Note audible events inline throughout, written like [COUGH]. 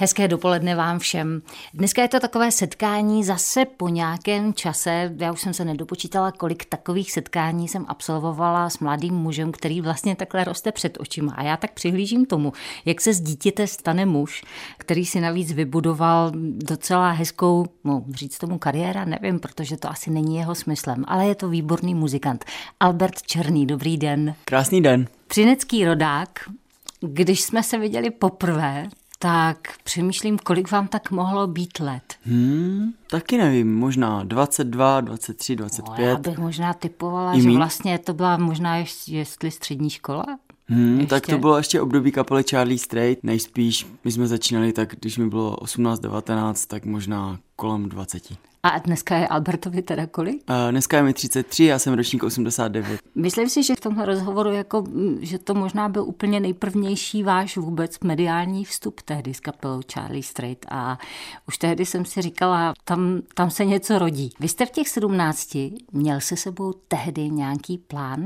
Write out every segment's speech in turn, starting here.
Hezké dopoledne vám všem. Dneska je to takové setkání zase po nějakém čase. Já už jsem se nedopočítala, kolik takových setkání jsem absolvovala s mladým mužem, který vlastně takhle roste před očima. A já tak přihlížím tomu, jak se z dítěte stane muž, který si navíc vybudoval docela hezkou, no říct tomu kariéra, nevím, protože to asi není jeho smyslem, ale je to výborný muzikant. Albert Černý, dobrý den. Krásný den. Třinecký rodák, když jsme se viděli poprvé, tak přemýšlím, kolik vám tak mohlo být let. Hmm, taky nevím, možná 22, 23, 25. No, já bych možná typovala, I že vlastně to byla možná ještě, jestli střední škola. Hmm, tak to bylo ještě období kapely Charlie Strait, nejspíš. My jsme začínali tak, když mi bylo 18-19, tak možná kolem 20. A dneska je Albertovi teda kolik? Uh, dneska je mi 33, já jsem ročník 89. Myslím si, že v tomhle rozhovoru, jako, že to možná byl úplně nejprvnější váš vůbec mediální vstup tehdy s kapelou Charlie Strait a už tehdy jsem si říkala, tam, tam se něco rodí. Vy jste v těch 17 měl se sebou tehdy nějaký plán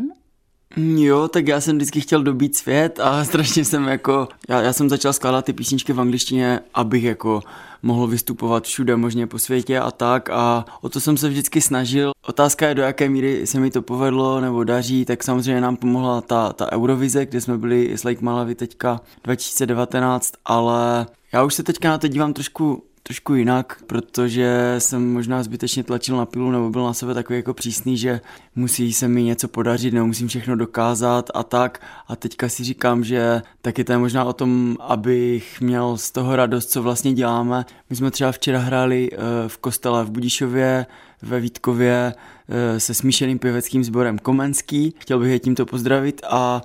Jo, tak já jsem vždycky chtěl dobít svět a [LAUGHS] strašně jsem jako, já, já jsem začal skládat ty písničky v angličtině, abych jako mohl vystupovat všude možně po světě a tak a o to jsem se vždycky snažil. Otázka je, do jaké míry se mi to povedlo nebo daří, tak samozřejmě nám pomohla ta, ta Eurovize, kde jsme byli s Lake Malawi teďka 2019, ale já už se teďka na to dívám trošku trošku jinak, protože jsem možná zbytečně tlačil na pilu nebo byl na sebe takový jako přísný, že musí se mi něco podařit, nebo musím všechno dokázat a tak. A teďka si říkám, že taky to je možná o tom, abych měl z toho radost, co vlastně děláme. My jsme třeba včera hráli eh, v kostele v Budišově, ve Vítkově eh, se smíšeným pěveckým sborem Komenský. Chtěl bych je tímto pozdravit a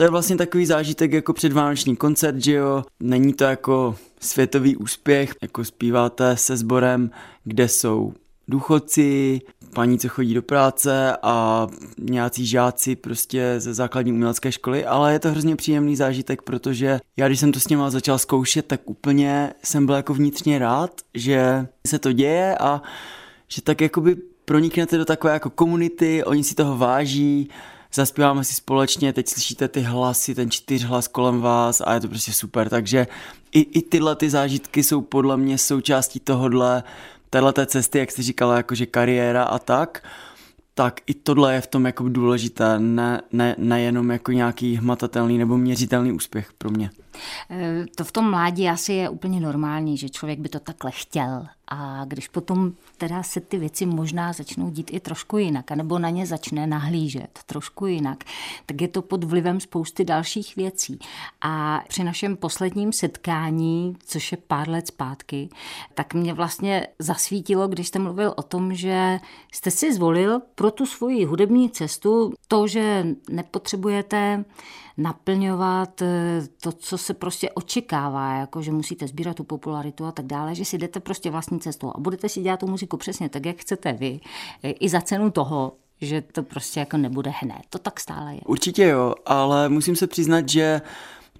to je vlastně takový zážitek jako předvánoční koncert, že jo. Není to jako světový úspěch, jako zpíváte se sborem, kde jsou důchodci, paní, co chodí do práce a nějací žáci prostě ze základní umělecké školy, ale je to hrozně příjemný zážitek, protože já když jsem to s něma začal zkoušet, tak úplně jsem byl jako vnitřně rád, že se to děje a že tak jakoby proniknete do takové jako komunity, oni si toho váží, zaspíváme si společně, teď slyšíte ty hlasy, ten čtyřhlas kolem vás a je to prostě super, takže i, i tyhle ty zážitky jsou podle mě součástí tohodle, téhleté cesty, jak jsi říkala, jakože kariéra a tak, tak i tohle je v tom jako důležité, ne, ne, nejenom jako nějaký hmatatelný nebo měřitelný úspěch pro mě. Eh, to v tom mládí asi je úplně normální, že člověk by to takhle chtěl. A když potom teda se ty věci možná začnou dít i trošku jinak, anebo na ně začne nahlížet trošku jinak, tak je to pod vlivem spousty dalších věcí. A při našem posledním setkání, což je pár let zpátky, tak mě vlastně zasvítilo, když jste mluvil o tom, že jste si zvolil pro tu svoji hudební cestu to, že nepotřebujete naplňovat eh, to, co se prostě očekává, jako že musíte sbírat tu popularitu a tak dále, že si jdete prostě vlastní cestou a budete si dělat tu muziku přesně tak, jak chcete vy, eh, i za cenu toho, že to prostě jako nebude hned. To tak stále je. Určitě jo, ale musím se přiznat, že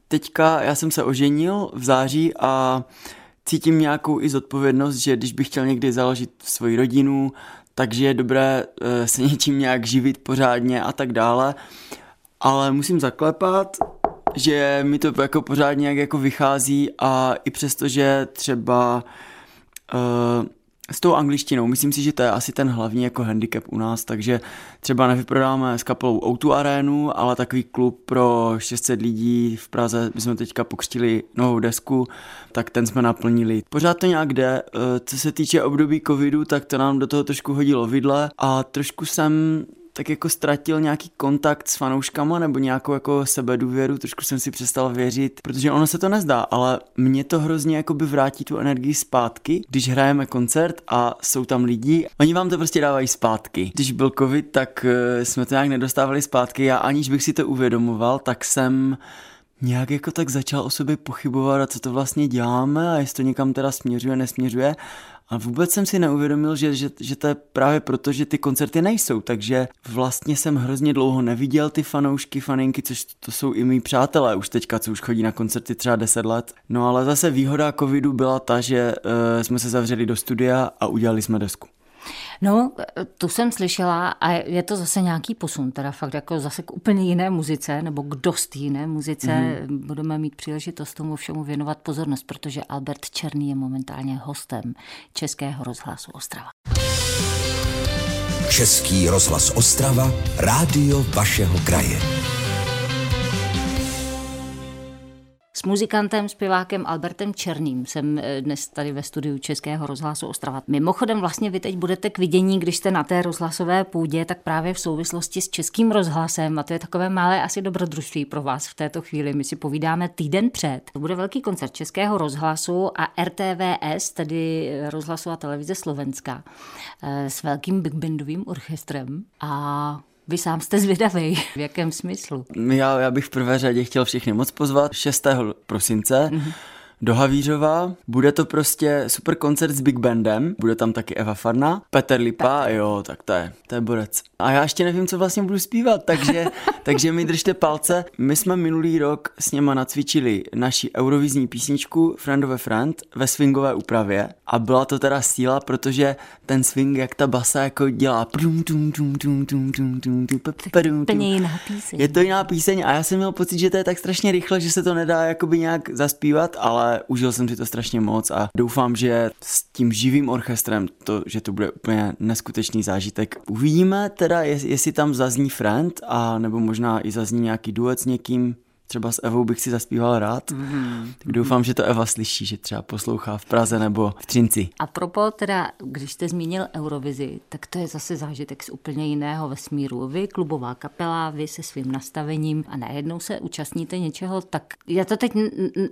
teďka já jsem se oženil v září a cítím nějakou i zodpovědnost, že když bych chtěl někdy založit svoji rodinu, takže je dobré eh, se něčím nějak živit pořádně a tak dále ale musím zaklepat, že mi to jako pořád nějak jako vychází a i přesto, že třeba uh, s tou angličtinou, myslím si, že to je asi ten hlavní jako handicap u nás, takže třeba nevyprodáme s kapelou O2 Arenu, ale takový klub pro 600 lidí v Praze, my jsme teďka pokřtili novou desku, tak ten jsme naplnili. Pořád to nějak jde, eh, co se týče období covidu, tak to nám do toho trošku hodilo vidle a trošku jsem tak jako ztratil nějaký kontakt s fanouškama nebo nějakou jako sebedůvěru, trošku jsem si přestal věřit, protože ono se to nezdá, ale mě to hrozně jako by vrátí tu energii zpátky, když hrajeme koncert a jsou tam lidi, oni vám to prostě dávají zpátky. Když byl covid, tak eh, jsme to nějak nedostávali zpátky a aniž bych si to uvědomoval, tak jsem nějak jako tak začal o sobě pochybovat co to vlastně děláme a jestli to někam teda směřuje, nesměřuje a vůbec jsem si neuvědomil, že, že, že to je právě proto, že ty koncerty nejsou, takže vlastně jsem hrozně dlouho neviděl ty fanoušky, faninky, což to jsou i mý přátelé už teďka, co už chodí na koncerty třeba 10 let. No ale zase výhoda covidu byla ta, že uh, jsme se zavřeli do studia a udělali jsme desku. No, tu jsem slyšela a je to zase nějaký posun, teda fakt jako zase k úplně jiné muzice, nebo k dost jiné muzice. Mm-hmm. Budeme mít příležitost tomu všemu věnovat pozornost, protože Albert Černý je momentálně hostem Českého rozhlasu Ostrava. Český rozhlas Ostrava, rádio vašeho kraje. S muzikantem, zpěvákem Albertem Černým jsem eh, dnes tady ve studiu Českého rozhlasu Ostrava. Mimochodem vlastně vy teď budete k vidění, když jste na té rozhlasové půdě, tak právě v souvislosti s Českým rozhlasem, a to je takové malé asi dobrodružství pro vás v této chvíli, my si povídáme týden před. To bude velký koncert Českého rozhlasu a RTVS, tedy rozhlasová televize Slovenska, eh, s velkým big bandovým orchestrem a vy sám jste zvědavý. V jakém smyslu? Já, já bych v prvé řadě chtěl všechny moc pozvat 6. prosince. Mm-hmm do Havířova. Bude to prostě super koncert s Big Bandem, bude tam taky Eva Farna, Petr Lipa, tak. jo, tak to je, to je borec. A já ještě nevím, co vlastně budu zpívat, takže, [LAUGHS] takže mi držte palce. My jsme minulý rok s něma nacvičili naši eurovizní písničku Friend of a Friend ve swingové úpravě a byla to teda síla, protože ten swing, jak ta basa jako dělá Úplně jiná píseň. Je to jiná píseň a já jsem měl pocit, že to je tak strašně rychle, že se to nedá jakoby nějak zaspívat, ale užil jsem si to strašně moc a doufám, že s tím živým orchestrem, to, že to bude úplně neskutečný zážitek. Uvidíme teda, jestli tam zazní friend a nebo možná i zazní nějaký duet s někým, třeba s Evou bych si zaspíval rád. Mm-hmm. Tak doufám, že to Eva slyší, že třeba poslouchá v Praze nebo v Třinci. A propo teda, když jste zmínil Eurovizi, tak to je zase zážitek z úplně jiného vesmíru. Vy, klubová kapela, vy se svým nastavením a najednou se účastníte něčeho tak, já to teď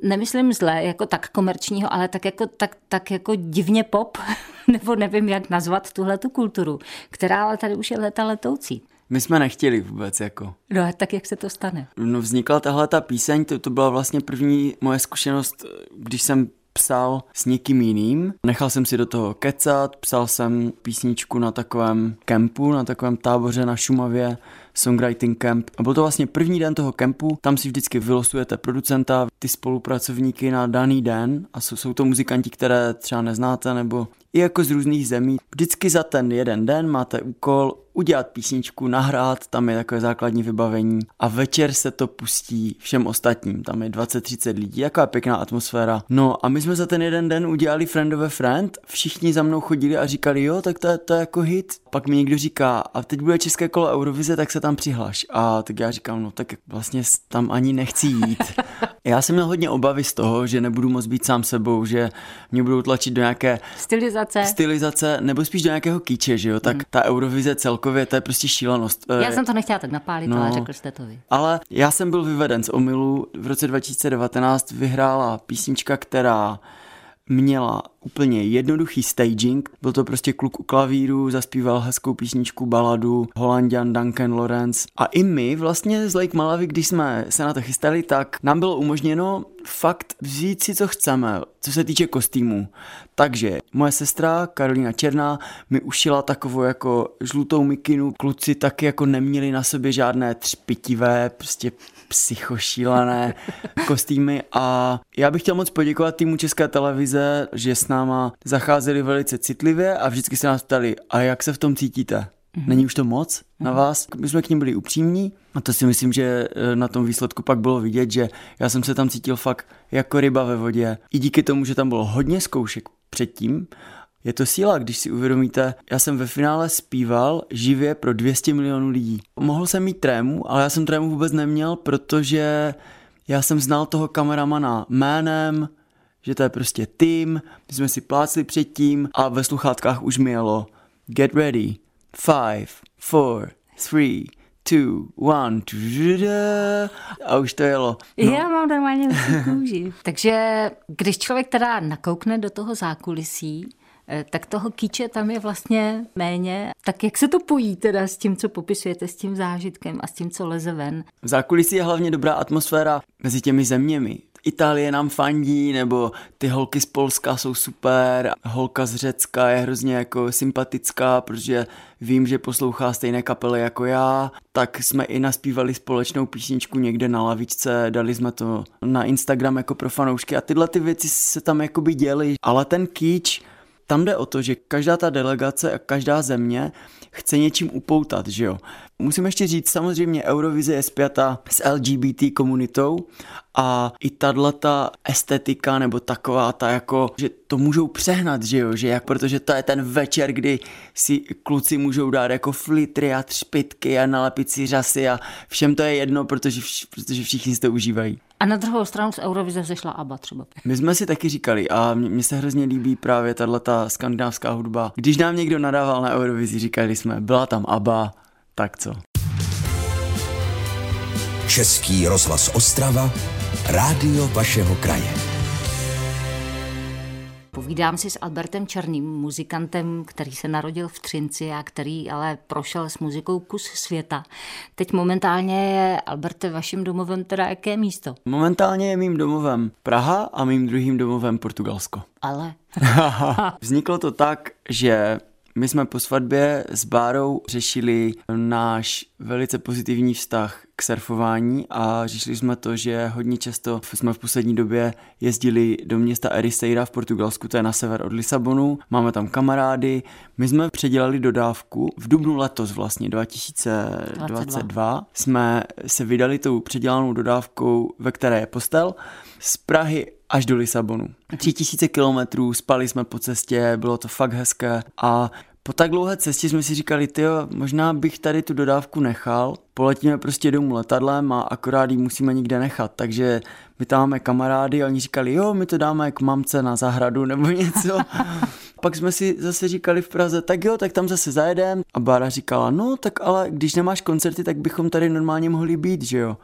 nemyslím zle, jako tak komerčního, ale tak jako, tak, tak jako divně pop, [LAUGHS] nebo nevím, jak nazvat tuhle tu kulturu, která ale tady už je leta letoucí. My jsme nechtěli vůbec jako. No a tak jak se to stane? No vznikla tahle ta píseň, to, to byla vlastně první moje zkušenost, když jsem psal s někým jiným. Nechal jsem si do toho kecat, psal jsem písničku na takovém kempu, na takovém táboře na Šumavě, Songwriting Camp. A byl to vlastně první den toho kempu, tam si vždycky vylosujete producenta, ty spolupracovníky na daný den a jsou, jsou to muzikanti, které třeba neznáte nebo i jako z různých zemí. Vždycky za ten jeden den máte úkol udělat písničku, nahrát, tam je takové základní vybavení a večer se to pustí všem ostatním, tam je 20-30 lidí, jaká pěkná atmosféra. No a my jsme za ten jeden den udělali Friend of a Friend, všichni za mnou chodili a říkali, jo, tak to je, to je jako hit. Pak mi někdo říká, a teď bude české kolo Eurovize, tak se tam přihlaš. A tak já říkám, no tak vlastně tam ani nechci jít. [LAUGHS] Já jsem měl hodně obavy z toho, že nebudu moc být sám sebou, že mě budou tlačit do nějaké stylizace, stylizace nebo spíš do nějakého kýče, že jo, tak mm. ta Eurovize celkově, to je prostě šílenost. Já jsem to nechtěla tak napálit, no, ale řekl jste to vy. Ale já jsem byl vyveden z omilu. V roce 2019 vyhrála písnička, která měla úplně jednoduchý staging. Byl to prostě kluk u klavíru, zaspíval hezkou písničku, baladu, Holandian Duncan Lawrence. A i my vlastně z Lake Malavy, když jsme se na to chystali, tak nám bylo umožněno fakt vzít si, co chceme, co se týče kostýmů. Takže moje sestra Karolina Černá mi ušila takovou jako žlutou mikinu. Kluci taky jako neměli na sobě žádné třpitivé, prostě psychošílené kostýmy a já bych chtěl moc poděkovat týmu České televize, že s náma zacházeli velice citlivě a vždycky se nás ptali, a jak se v tom cítíte? Mhm. Není už to moc na mhm. vás? My jsme k ním byli upřímní a to si myslím, že e, na tom výsledku pak bylo vidět, že já jsem se tam cítil fakt jako ryba ve vodě. I díky tomu, že tam bylo hodně zkoušek předtím, je to síla, když si uvědomíte, já jsem ve finále zpíval živě pro 200 milionů lidí. Mohl jsem mít trému, ale já jsem trému vůbec neměl, protože já jsem znal toho kameramana jménem, že to je prostě tým, my jsme si plácli předtím a ve sluchátkách už mi jelo Get ready, five, four, three, two, one, a už to jelo. No. Já mám normálně kůži. [LAUGHS] Takže když člověk teda nakoukne do toho zákulisí, eh, tak toho kýče tam je vlastně méně. Tak jak se to pojí teda s tím, co popisujete, s tím zážitkem a s tím, co leze ven? V zákulisí je hlavně dobrá atmosféra mezi těmi zeměmi. Itálie nám fandí, nebo ty holky z Polska jsou super, holka z Řecka je hrozně jako sympatická, protože vím, že poslouchá stejné kapely jako já, tak jsme i naspívali společnou písničku někde na lavičce, dali jsme to na Instagram jako pro fanoušky a tyhle ty věci se tam jakoby děly, ale ten kýč, tam jde o to, že každá ta delegace a každá země chce něčím upoutat, že jo. Musím ještě říct, samozřejmě Eurovize je spjata s LGBT komunitou a i tato estetika nebo taková ta jako, že to můžou přehnat, že jo, že jak, protože to je ten večer, kdy si kluci můžou dát jako flitry a třpitky a nalepit si řasy a všem to je jedno, protože, vš, protože všichni si to užívají. A na druhou stranu z Eurovize zešla ABBA třeba. My jsme si taky říkali a mně se hrozně líbí právě tato skandinávská hudba. Když nám někdo nadával na Eurovizi, říkali jsme, byla tam ABBA, tak co? Český rozhlas Ostrava, rádio vašeho kraje. Povídám si s Albertem Černým, muzikantem, který se narodil v Třinci a který ale prošel s muzikou kus světa. Teď momentálně je, Alberte, vaším domovem teda jaké místo? Momentálně je mým domovem Praha a mým druhým domovem Portugalsko. Ale? [LAUGHS] Vzniklo to tak, že my jsme po svatbě s Bárou řešili náš velice pozitivní vztah k surfování a řešili jsme to, že hodně často jsme v poslední době jezdili do města Ericeira v Portugalsku, to je na sever od Lisabonu, máme tam kamarády. My jsme předělali dodávku v dubnu letos vlastně 2022 22. jsme se vydali tou předělanou dodávkou, ve které je postel, z Prahy až do Lisabonu. Tři tisíce kilometrů, spali jsme po cestě, bylo to fakt hezké a po tak dlouhé cestě jsme si říkali, ty možná bych tady tu dodávku nechal, poletíme prostě domů letadlem a akorát ji musíme nikde nechat, takže my tam máme kamarády a oni říkali, jo, my to dáme k mamce na zahradu nebo [LAUGHS] něco. Pak jsme si zase říkali v Praze, tak jo, tak tam zase zajedem. A Bára říkala, no tak ale když nemáš koncerty, tak bychom tady normálně mohli být, že jo.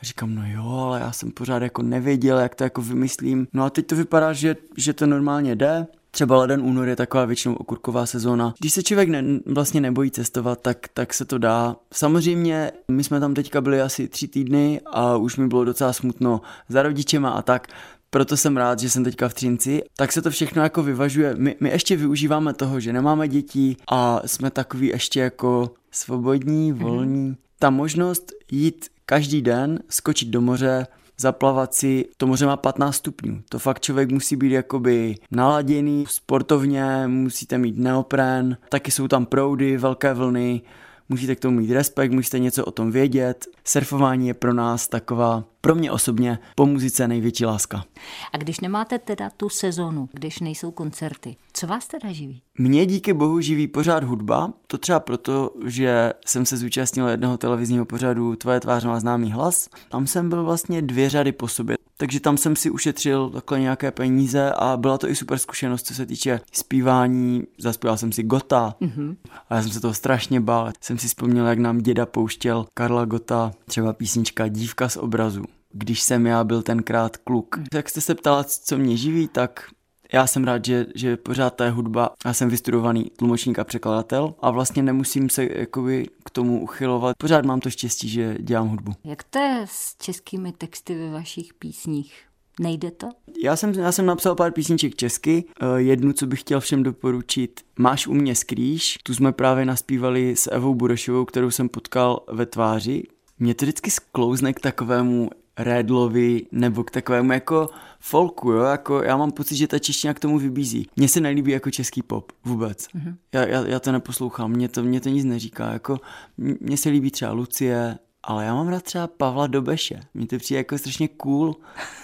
A říkám, no jo, ale já jsem pořád jako nevěděl, jak to jako vymyslím. No a teď to vypadá, že, že to normálně jde. Třeba leden, únor je taková většinou okurková sezóna. Když se člověk ne, vlastně nebojí cestovat, tak, tak se to dá. Samozřejmě, my jsme tam teďka byli asi tři týdny a už mi bylo docela smutno za rodičema a tak, proto jsem rád, že jsem teďka v Třinci, tak se to všechno jako vyvažuje. My, my ještě využíváme toho, že nemáme děti a jsme takový ještě jako svobodní, volní. Mm-hmm. Ta možnost jít každý den, skočit do moře, zaplavat si, to moře má 15 stupňů. To fakt člověk musí být jakoby naladěný, sportovně, musíte mít neopren, taky jsou tam proudy, velké vlny, musíte k tomu mít respekt, musíte něco o tom vědět. Surfování je pro nás taková, pro mě osobně, po muzice největší láska. A když nemáte teda tu sezonu, když nejsou koncerty, co vás teda živí? Mě díky bohu živí pořád hudba, to třeba proto, že jsem se zúčastnil jednoho televizního pořadu Tvoje tvář má známý hlas. Tam jsem byl vlastně dvě řady po sobě, takže tam jsem si ušetřil takhle nějaké peníze a byla to i super zkušenost, co se týče zpívání. Zaspíval jsem si Gota mm-hmm. a já jsem se toho strašně bál. Jsem si vzpomněl, jak nám děda pouštěl Karla Gota, třeba písnička Dívka z obrazu když jsem já byl tenkrát kluk. Jak jste se ptala, co mě živí, tak já jsem rád, že, že pořád ta je hudba. Já jsem vystudovaný tlumočník a překladatel a vlastně nemusím se jakoby k tomu uchylovat. Pořád mám to štěstí, že dělám hudbu. Jak to je s českými texty ve vašich písních? Nejde to? Já jsem, já jsem napsal pár písniček česky. Eh, jednu, co bych chtěl všem doporučit, Máš u mě skrýš. Tu jsme právě naspívali s Evou Burešovou, kterou jsem potkal ve tváři. Mě to vždycky sklouzne k takovému Redlovi nebo k takovému jako folku, jo, jako já mám pocit, že ta čeština k tomu vybízí. Mně se nelíbí jako český pop, vůbec. Mm-hmm. Já, já, já, to neposlouchám, mě to, mě to nic neříká, jako mně se líbí třeba Lucie, ale já mám rád třeba Pavla Dobeše, mně to přijde jako strašně cool,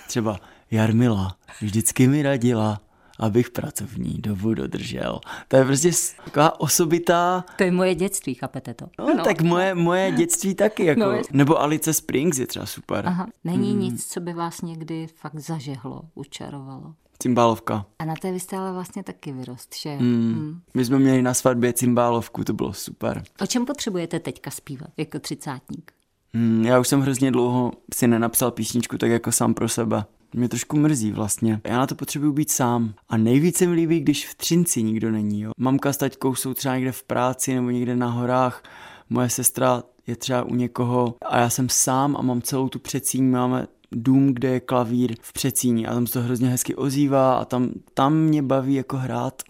třeba Jarmila, vždycky mi radila, abych pracovní dobu dodržel. To je prostě taková osobitá... To je moje dětství, chápete to? No, no. tak moje, moje dětství taky. Jako. No, Nebo Alice Springs je třeba super. Aha. Není hmm. nic, co by vás někdy fakt zažehlo, učarovalo? Cymbálovka. A na té vy jste ale vlastně taky vyrost, že? Hmm. Hmm. My jsme měli na svatbě cymbálovku, to bylo super. O čem potřebujete teďka zpívat jako třicátník? Hmm, já už jsem hrozně dlouho si nenapsal písničku tak jako sám pro sebe mě trošku mrzí vlastně. Já na to potřebuji být sám. A nejvíce mi líbí, když v Třinci nikdo není. Jo. Mamka s taťkou jsou třeba někde v práci nebo někde na horách. Moje sestra je třeba u někoho a já jsem sám a mám celou tu předsíň, máme dům, kde je klavír v předsíni a tam se to hrozně hezky ozývá a tam, tam mě baví jako hrát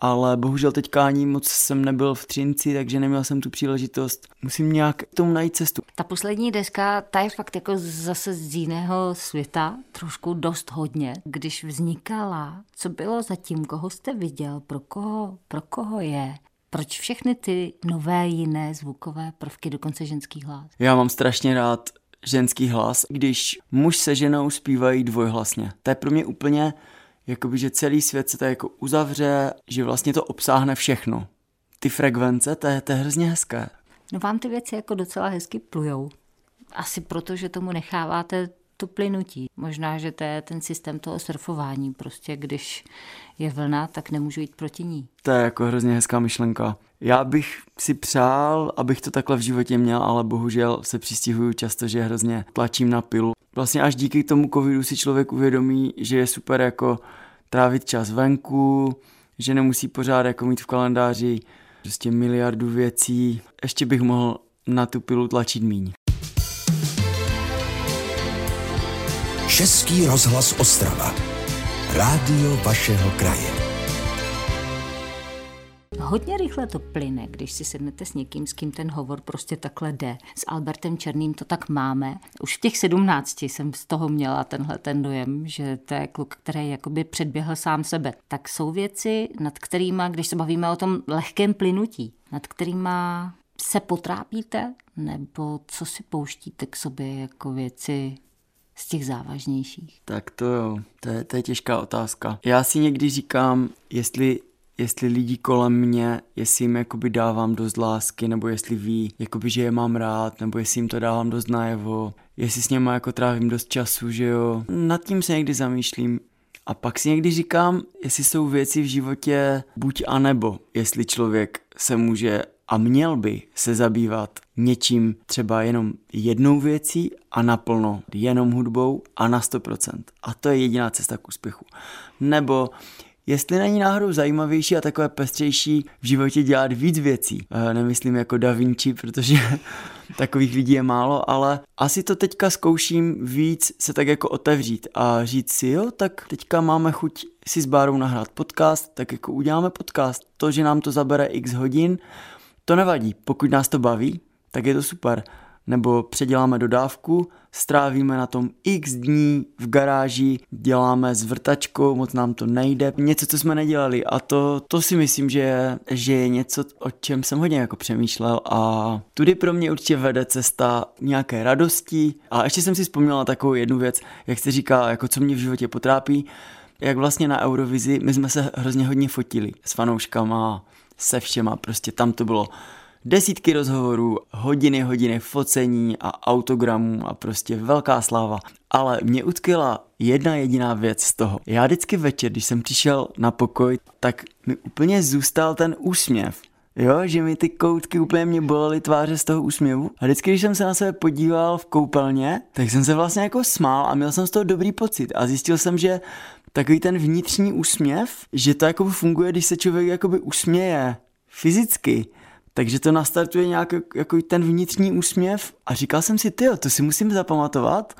ale bohužel teďka ani moc jsem nebyl v Třinci, takže neměl jsem tu příležitost. Musím nějak k tomu najít cestu. Ta poslední deska, ta je fakt jako zase z jiného světa, trošku dost hodně. Když vznikala, co bylo zatím, koho jste viděl, pro koho, pro koho je, proč všechny ty nové jiné zvukové prvky, dokonce ženský hlas? Já mám strašně rád ženský hlas, když muž se ženou zpívají dvojhlasně. To je pro mě úplně, jakoby, že celý svět se to jako uzavře, že vlastně to obsáhne všechno. Ty frekvence, to je, to je hrozně hezké. No vám ty věci jako docela hezky plujou. Asi proto, že tomu necháváte to plynutí. Možná, že to je ten systém toho surfování. Prostě když je vlna, tak nemůžu jít proti ní. To je jako hrozně hezká myšlenka. Já bych si přál, abych to takhle v životě měl, ale bohužel se přistihuju často, že hrozně tlačím na pilu. Vlastně až díky tomu covidu si člověk uvědomí, že je super jako trávit čas venku, že nemusí pořád jako mít v kalendáři prostě miliardu věcí. Ještě bych mohl na tu pilu tlačit míň. Český rozhlas Ostrava. Rádio vašeho kraje. Hodně rychle to plyne, když si sednete s někým, s kým ten hovor prostě takhle jde. S Albertem Černým to tak máme. Už v těch sedmnácti jsem z toho měla tenhle ten dojem, že to je kluk, který jakoby předběhl sám sebe. Tak jsou věci, nad kterými, když se bavíme o tom lehkém plynutí, nad kterými se potrápíte, nebo co si pouštíte k sobě jako věci z těch závažnějších? Tak to jo, to je, to je těžká otázka. Já si někdy říkám, jestli jestli lidi kolem mě, jestli jim jakoby dávám dost lásky, nebo jestli ví, jakoby, že je mám rád, nebo jestli jim to dávám dost najevo, jestli s něma jako trávím dost času, že jo. Nad tím se někdy zamýšlím. A pak si někdy říkám, jestli jsou věci v životě buď a nebo, jestli člověk se může a měl by se zabývat něčím třeba jenom jednou věcí a naplno jenom hudbou a na 100%. A to je jediná cesta k úspěchu. Nebo jestli není náhodou zajímavější a takové pestřejší v životě dělat víc věcí. E, nemyslím jako Da Vinci, protože [LAUGHS] takových lidí je málo, ale asi to teďka zkouším víc se tak jako otevřít a říct si, jo, tak teďka máme chuť si s Bárou nahrát podcast, tak jako uděláme podcast. To, že nám to zabere x hodin, to nevadí, pokud nás to baví, tak je to super. Nebo předěláme dodávku, strávíme na tom x dní v garáži, děláme s vrtačkou, moc nám to nejde, něco, co jsme nedělali. A to, to si myslím, že je, že je něco, o čem jsem hodně jako přemýšlel. A tudy pro mě určitě vede cesta nějaké radosti. A ještě jsem si vzpomněla takovou jednu věc, jak se říká, jako co mě v životě potrápí, jak vlastně na Eurovizi my jsme se hrozně hodně fotili s fanouškama, se všema, prostě tam to bylo desítky rozhovorů, hodiny, hodiny focení a autogramů a prostě velká sláva. Ale mě utkila jedna jediná věc z toho. Já vždycky večer, když jsem přišel na pokoj, tak mi úplně zůstal ten úsměv. Jo, že mi ty koutky úplně mě bolely tváře z toho úsměvu. A vždycky, když jsem se na sebe podíval v koupelně, tak jsem se vlastně jako smál a měl jsem z toho dobrý pocit. A zjistil jsem, že takový ten vnitřní úsměv, že to jako funguje, když se člověk jakoby usměje fyzicky, takže to nastartuje nějak jako ten vnitřní úsměv a říkal jsem si, ty, to si musím zapamatovat,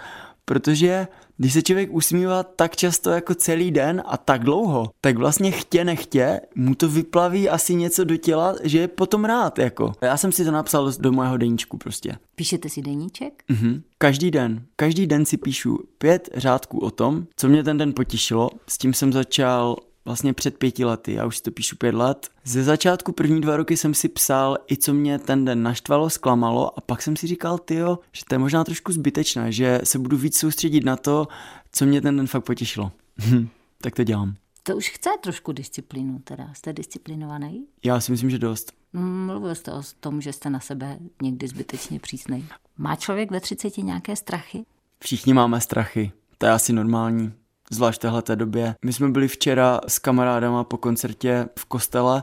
protože když se člověk usmívá tak často jako celý den a tak dlouho, tak vlastně chtě nechtě mu to vyplaví asi něco do těla, že je potom rád jako. Já jsem si to napsal do mého deníčku prostě. Píšete si deníček? Mhm. Každý den. Každý den si píšu pět řádků o tom, co mě ten den potěšilo. S tím jsem začal vlastně před pěti lety, já už si to píšu pět let. Ze začátku první dva roky jsem si psal i co mě ten den naštvalo, zklamalo a pak jsem si říkal, tyjo, že to je možná trošku zbytečné, že se budu víc soustředit na to, co mě ten den fakt potěšilo. [LAUGHS] tak to dělám. To už chce trošku disciplínu teda. Jste disciplinovaný? Já si myslím, že dost. Mluvil jste o tom, že jste na sebe někdy zbytečně přísnej. Má člověk ve třiceti nějaké strachy? Všichni máme strachy. To je asi normální zvlášť v téhle době. My jsme byli včera s kamarádama po koncertě v kostele,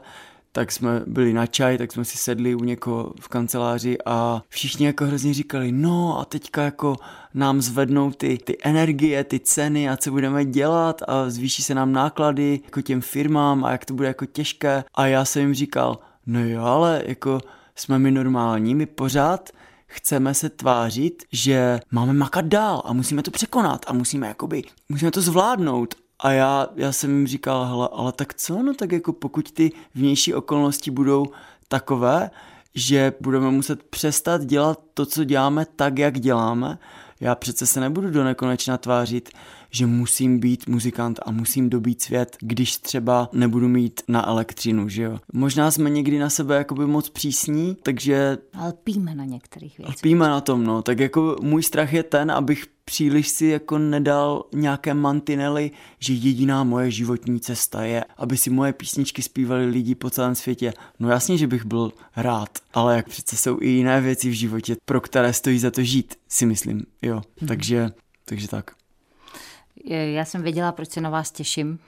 tak jsme byli na čaj, tak jsme si sedli u někoho v kanceláři a všichni jako hrozně říkali, no a teďka jako nám zvednou ty, ty energie, ty ceny a co budeme dělat a zvýší se nám náklady jako těm firmám a jak to bude jako těžké a já jsem jim říkal, no jo, ale jako jsme my normální, my pořád chceme se tvářit, že máme makat dál a musíme to překonat a musíme jakoby, musíme to zvládnout. A já, já jsem jim říkal, hele, ale tak co, no tak jako pokud ty vnější okolnosti budou takové, že budeme muset přestat dělat to, co děláme tak, jak děláme, já přece se nebudu do nekonečna tvářit, že musím být muzikant a musím dobít svět, když třeba nebudu mít na elektřinu, že jo. Možná jsme někdy na sebe jakoby moc přísní, takže... Lpíme na některých věcech. Lpíme na tom, no. Tak jako můj strach je ten, abych příliš si jako nedal nějaké mantinely, že jediná moje životní cesta je, aby si moje písničky zpívali lidi po celém světě. No jasně, že bych byl rád, ale jak přece jsou i jiné věci v životě, pro které stojí za to žít, si myslím, jo. Hmm. Takže, takže tak. Já jsem věděla, proč se na vás těším.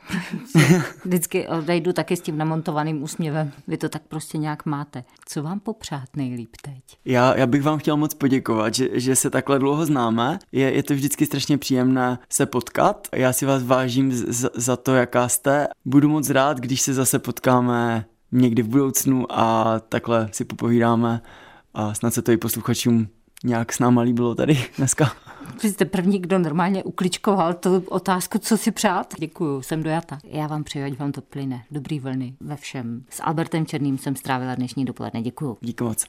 [LAUGHS] Vždycky odejdu taky s tím namontovaným úsměvem. Vy to tak prostě nějak máte. Co vám popřát nejlíp teď? Já, já bych vám chtěl moc poděkovat, že, že se takhle dlouho známe. Je, je to vždycky strašně příjemné se potkat. Já si vás vážím z, za to, jaká jste. Budu moc rád, když se zase potkáme někdy v budoucnu a takhle si popovídáme a snad se to i posluchačům nějak s náma líbilo tady dneska. Vy jste první, kdo normálně ukličkoval tu otázku, co si přát. Děkuju, jsem dojata. Já vám přeju, ať vám to plyne. Dobrý vlny ve všem. S Albertem Černým jsem strávila dnešní dopoledne. Děkuju. Díky moc.